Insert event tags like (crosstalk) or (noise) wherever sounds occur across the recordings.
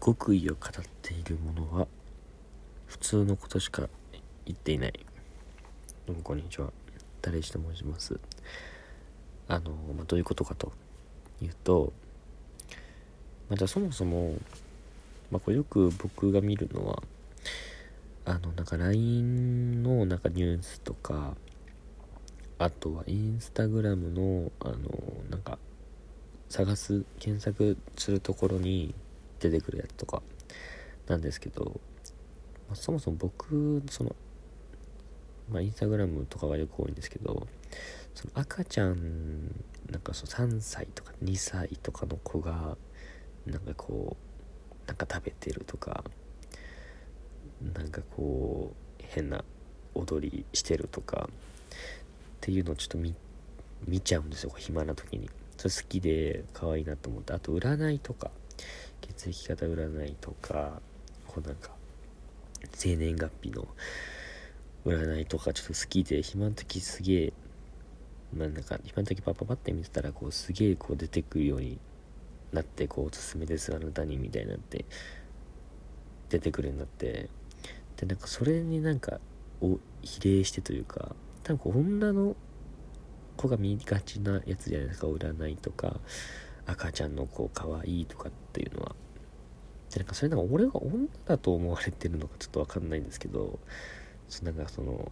極意を語っているものは普通のことしか言っていない。どうもこんにちは。誰石と申します。あの、まあ、どういうことかというと、まあ、じゃあそもそも、まあ、これよく僕が見るのはあのなんか LINE のなんかニュースとかあとはインスタグラムのあのなんか探す検索するところに出てくるやつとかなんですけど、まあ、そもそも僕そのまあインスタグラムとかがよく多いんですけどその赤ちゃんなんかその3歳とか2歳とかの子がなんかこうなんか食べてるとかなんかこう変な踊りしてるとかっていうのをちょっと見見ちゃうんですよ暇な時に。それ好きで可愛いなと思って。あと占いとか血液型占いとかこうなんか生年月日の占いとかちょっと好きで暇の時すげえまあなんか暇の時パッパパって見てたらこうすげえこう出てくるようになってこうおすすめですあなたにみたいになって出てくるようになってでなんかそれになんかお比例してというか多分こう女の子が見がちなやつじゃないですか占いとか。赤ちゃんの子かわいいとかっていうのは。でなんかそれなんか俺が女だと思われてるのかちょっとわかんないんですけど。そなんかその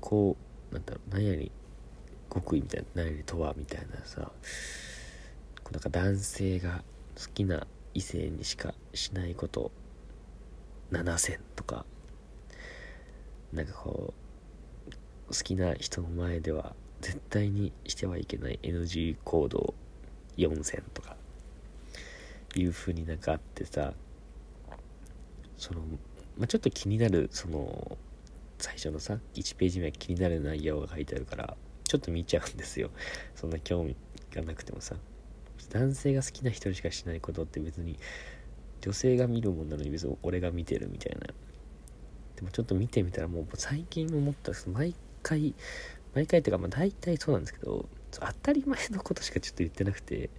こうなんだろう何やり極意みたいな何やりとはみたいなさ。こうなんか男性が好きな異性にしかしないこと7000とか。なんかこう好きな人の前では絶対にしてはいけない NG 行動4000とかいう風になんかあってさその、まあ、ちょっと気になるその最初のさ1ページ目は気になる内容が書いてあるからちょっと見ちゃうんですよ。そんな興味がなくてもさ。男性が好きな人しかしないことって別に女性が見るもんなのに別に俺が見てるみたいな。でもちょっと見てみたらもう最近思った毎回毎回っていうかまあ大体そうなんですけど当たり前のことしかちょっと言ってなくて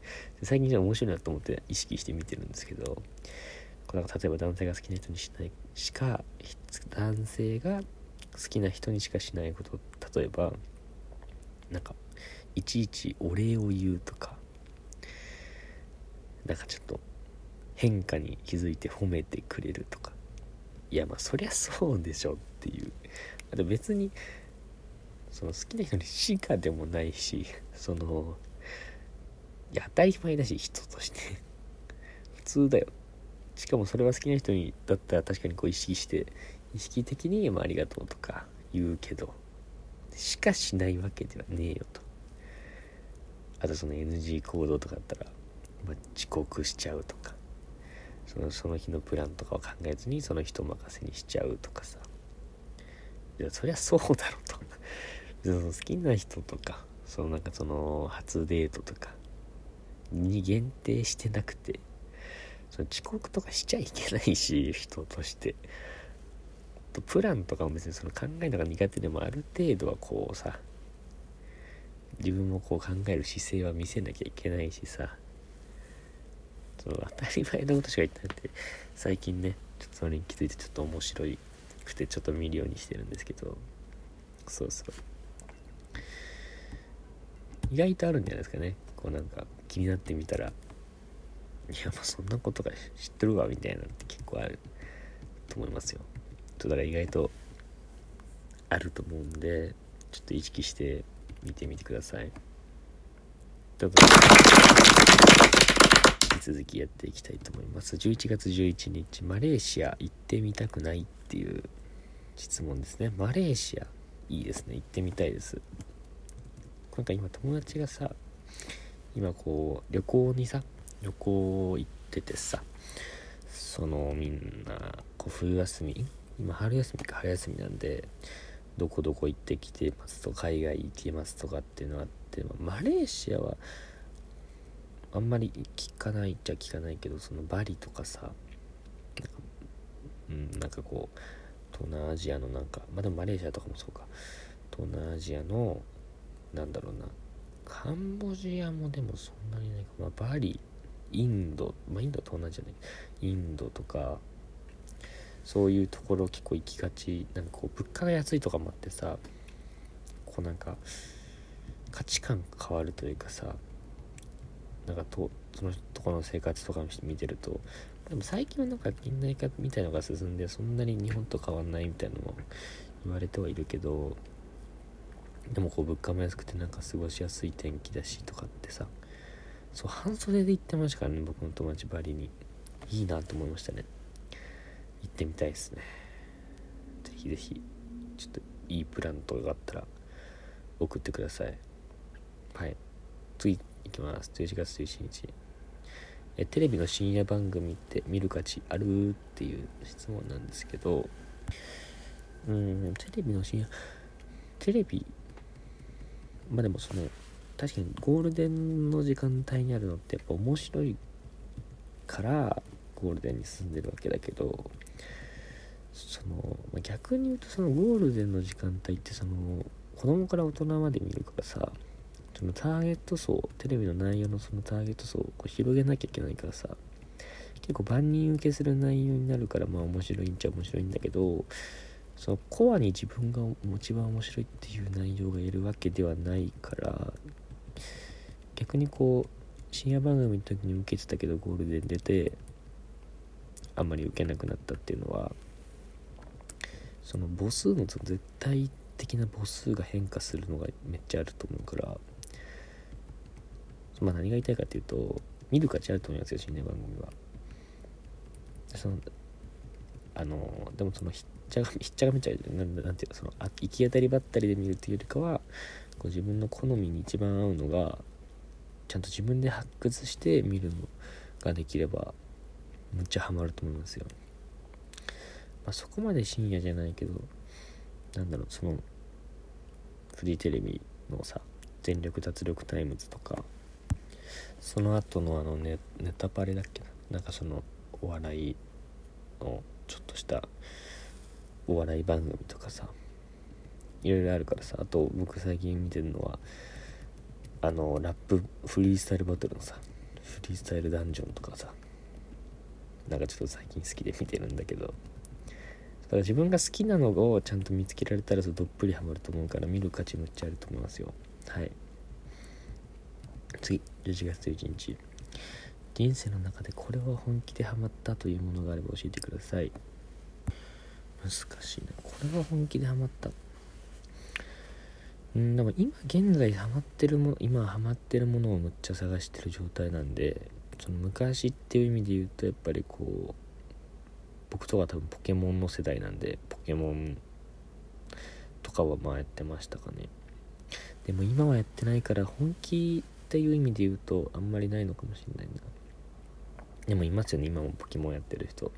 最近じゃ面白いなと思って意識して見てるんですけどこれ例えば男性が好きな人にしないしか男性が好きな人にしかしないこと例えばなんかいちいちお礼を言うとかなんかちょっと変化に気づいて褒めてくれるとか。いやまあそりゃそうでしょっていう。あと別にその好きな人にしかでもないしそのいや当たり前だし人として普通だよ。しかもそれは好きな人にだったら確かにこう意識して意識的に、まあ、ありがとうとか言うけどしかしないわけではねえよと。あとその NG 行動とかだったら、まあ、遅刻しちゃうとかそのその日のプランとかを考えずにその人任せにしちゃうとかさ。いやそりゃそうだろうと。その好きな人とかそのなんかその初デートとかに限定してなくてその遅刻とかしちゃいけないし人として。とプランとかも別にその考えるのが苦手でもある程度はこうさ自分もこう考える姿勢は見せなきゃいけないしさその当たり前のことしか言ってなくて最近ねちょっとそれに気づいてちょっと面白くてちょっと見るようにしてるんですけどそうそう。意外とあるんじゃないですかね。こうなんか気になってみたら。いやまあそんなことが知ってるわみたいなって結構あると思いますよ。ちょっとだから意外とあると思うんでちょっと意識して見てみてください。ということで引き続きやっていきたいと思います。11月11日マレーシア行ってみたくないっていう質問ですね。マレーシアいいですね。行ってみたいです。なんか今友達がさ今こう旅行にさ旅行行っててさそのみんなこう冬休み今春休みか春休みなんでどこどこ行ってきてますと海外行けますとかっていうのがあって、まあ、マレーシアはあんまり聞かないっちゃ聞かないけどそのバリとかさうんなんかこう東南アジアのなんかまあでもマレーシアとかもそうか東南アジアのなんだろうな。カンボジアもでもそんなにないか、まあ、バリインドまあインドと同じじゃない。インドとかそういうところ結構行きがち。なんかこう物価が安いとかもあってさこうなんか価値観変わるというかさなんかとそのとこの生活とか見てるとでも最近はなんか近代化みたいのが進んでそんなに日本と変わんないみたいなのも言われてはいるけどでもこう物価も安くてなんか過ごしやすい天気だしとかってさそう半袖で行ってましたからね僕の友達バリにいいなと思いましたね。行ってみたいですね。ぜひぜひちょっといいプランとかがあったら送ってください。はい。次いきます。11月11日。えテレビの深夜番組って見る価値ある？っていう質問なんですけど。うんテレビの深夜テレビまあでもその確かにゴールデンの時間帯にあるのってやっぱ面白いからゴールデンに進んでるわけだけどその、ま、逆に言うとそのゴールデンの時間帯ってその子供から大人まで見るからさそのターゲット層テレビの内容のそのターゲット層をこう広げなきゃいけないからさ結構万人受けする内容になるからまあ面白いんちゃ面白いんだけどそのコアに自分が一番面白いっていう内容がいるわけではないから逆にこう深夜番組の時に受けてたけどゴールデン出てあんまり受けなくなったっていうのはその母数の絶対的な母数が変化するのがめっちゃあると思うからまあ何が言いたいかっていうと見る価値あると思いますよ深夜番組は。そのあのでもそのひっちゃが (laughs) ひっちゃがめちゃなんなんていうのそのあ行き当たりばったりで見るっていうよりかはこう自分の好みに一番合うのがちゃんと自分で発掘して見るのができればむっちゃハマると思いますよ。まあ、そこまで深夜じゃないけどなんだろうそのフリーテレビのさ全力脱力タイムズとかその後のあのネネタパレだっけななんかそのお笑いのちょっとしたお笑い番組とかさいろいろあるからさあと僕最近見てるのはあのラップフリースタイルバトルのさフリースタイルダンジョンとかさなんかちょっと最近好きで見てるんだけどだから自分が好きなのをちゃんと見つけられたらどっぷりハマると思うから見る価値むっちゃあると思いますよ。はい。次11月11日。人生の中でこれは本気でハマったというものがあれば教えてください。難しいな。これは本気でハマった。うんでも今現在ハマってるもの今ハマってるものをむっちゃ探してる状態なんでその昔っていう意味で言うとやっぱりこう僕とか多分ポケモンの世代なんでポケモンとかはまあやってましたかね。でも今はやってないから本気っていう意味で言うとあんまりないのかもしれないな。でもいますよね。今もポケモンやってる人。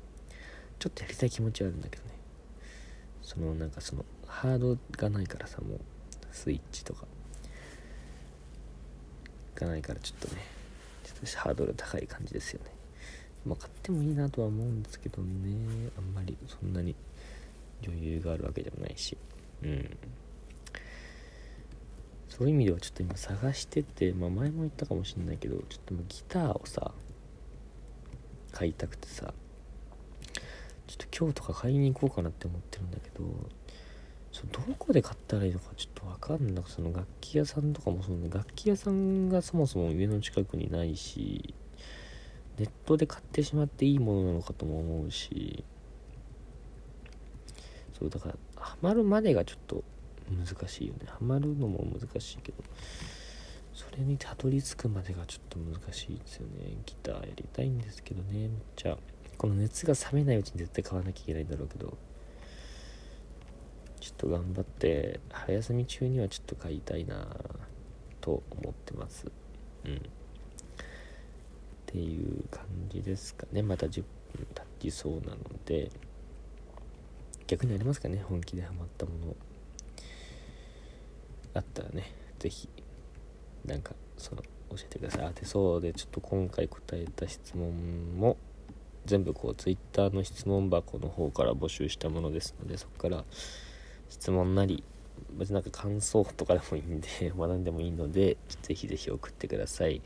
ちょっとやりたい気持ちはあるんだけどね。そのなんかそのハードがないからさもう。スイッチとか。がないからちょっとね。ちょっとハードル高い感じですよね。まあ買ってもいいなとは思うんですけどね。あんまりそんなに。余裕があるわけでもないし。うん。そういう意味ではちょっと今探してて、まあ、前も言ったかもしんないけどちょっとギターをさ買いたくてさちょっと今日とか買いに行こうかなって思ってるんだけどそどこで買ったらいいのかちょっと分かんなくその楽器屋さんとかもそうね楽器屋さんがそもそも家の近くにないしネットで買ってしまっていいものなのかとも思うしそうだからハマるまでがちょっと難しいよね。ハマるのも難しいけど。れにたどり着くまでがちょっと難しいですよね。ギターやりたいんですけどね。めっちゃこの熱が冷めないうちに絶対買わなきゃいけないんだろうけど。ちょっと頑張って春休み中にはちょっと買いたいなと思ってます。うん。っていう感じですかね。また10分経ちそうなので。逆にありますかね。本気でハマったもの。あったらね。是非なんかその教えてください。あでそうでちょっと今回答えた質問も全部こう Twitter の質問箱の方から募集したものですのでそこから質問なり別になんか感想とかでもいいんで (laughs) 学んでもいいのでぜひぜひ送ってください。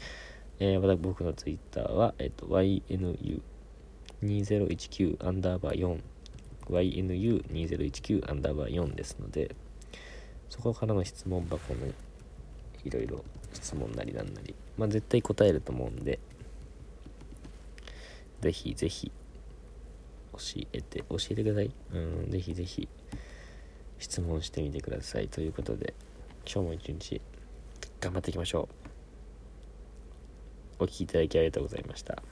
えー、また僕のツイッターは、えっと、YNU2019 アンダーバー 4YNU2019 アンダーバー4ですのでそこからの質問箱のいろいろ質問なりなんなり。まあ絶対答えると思うんで。ぜひぜひ教えて教えてください。うんぜひぜひ質問してみてください。ということで今日も一日頑張っていきましょう。お聴きいただきありがとうございました。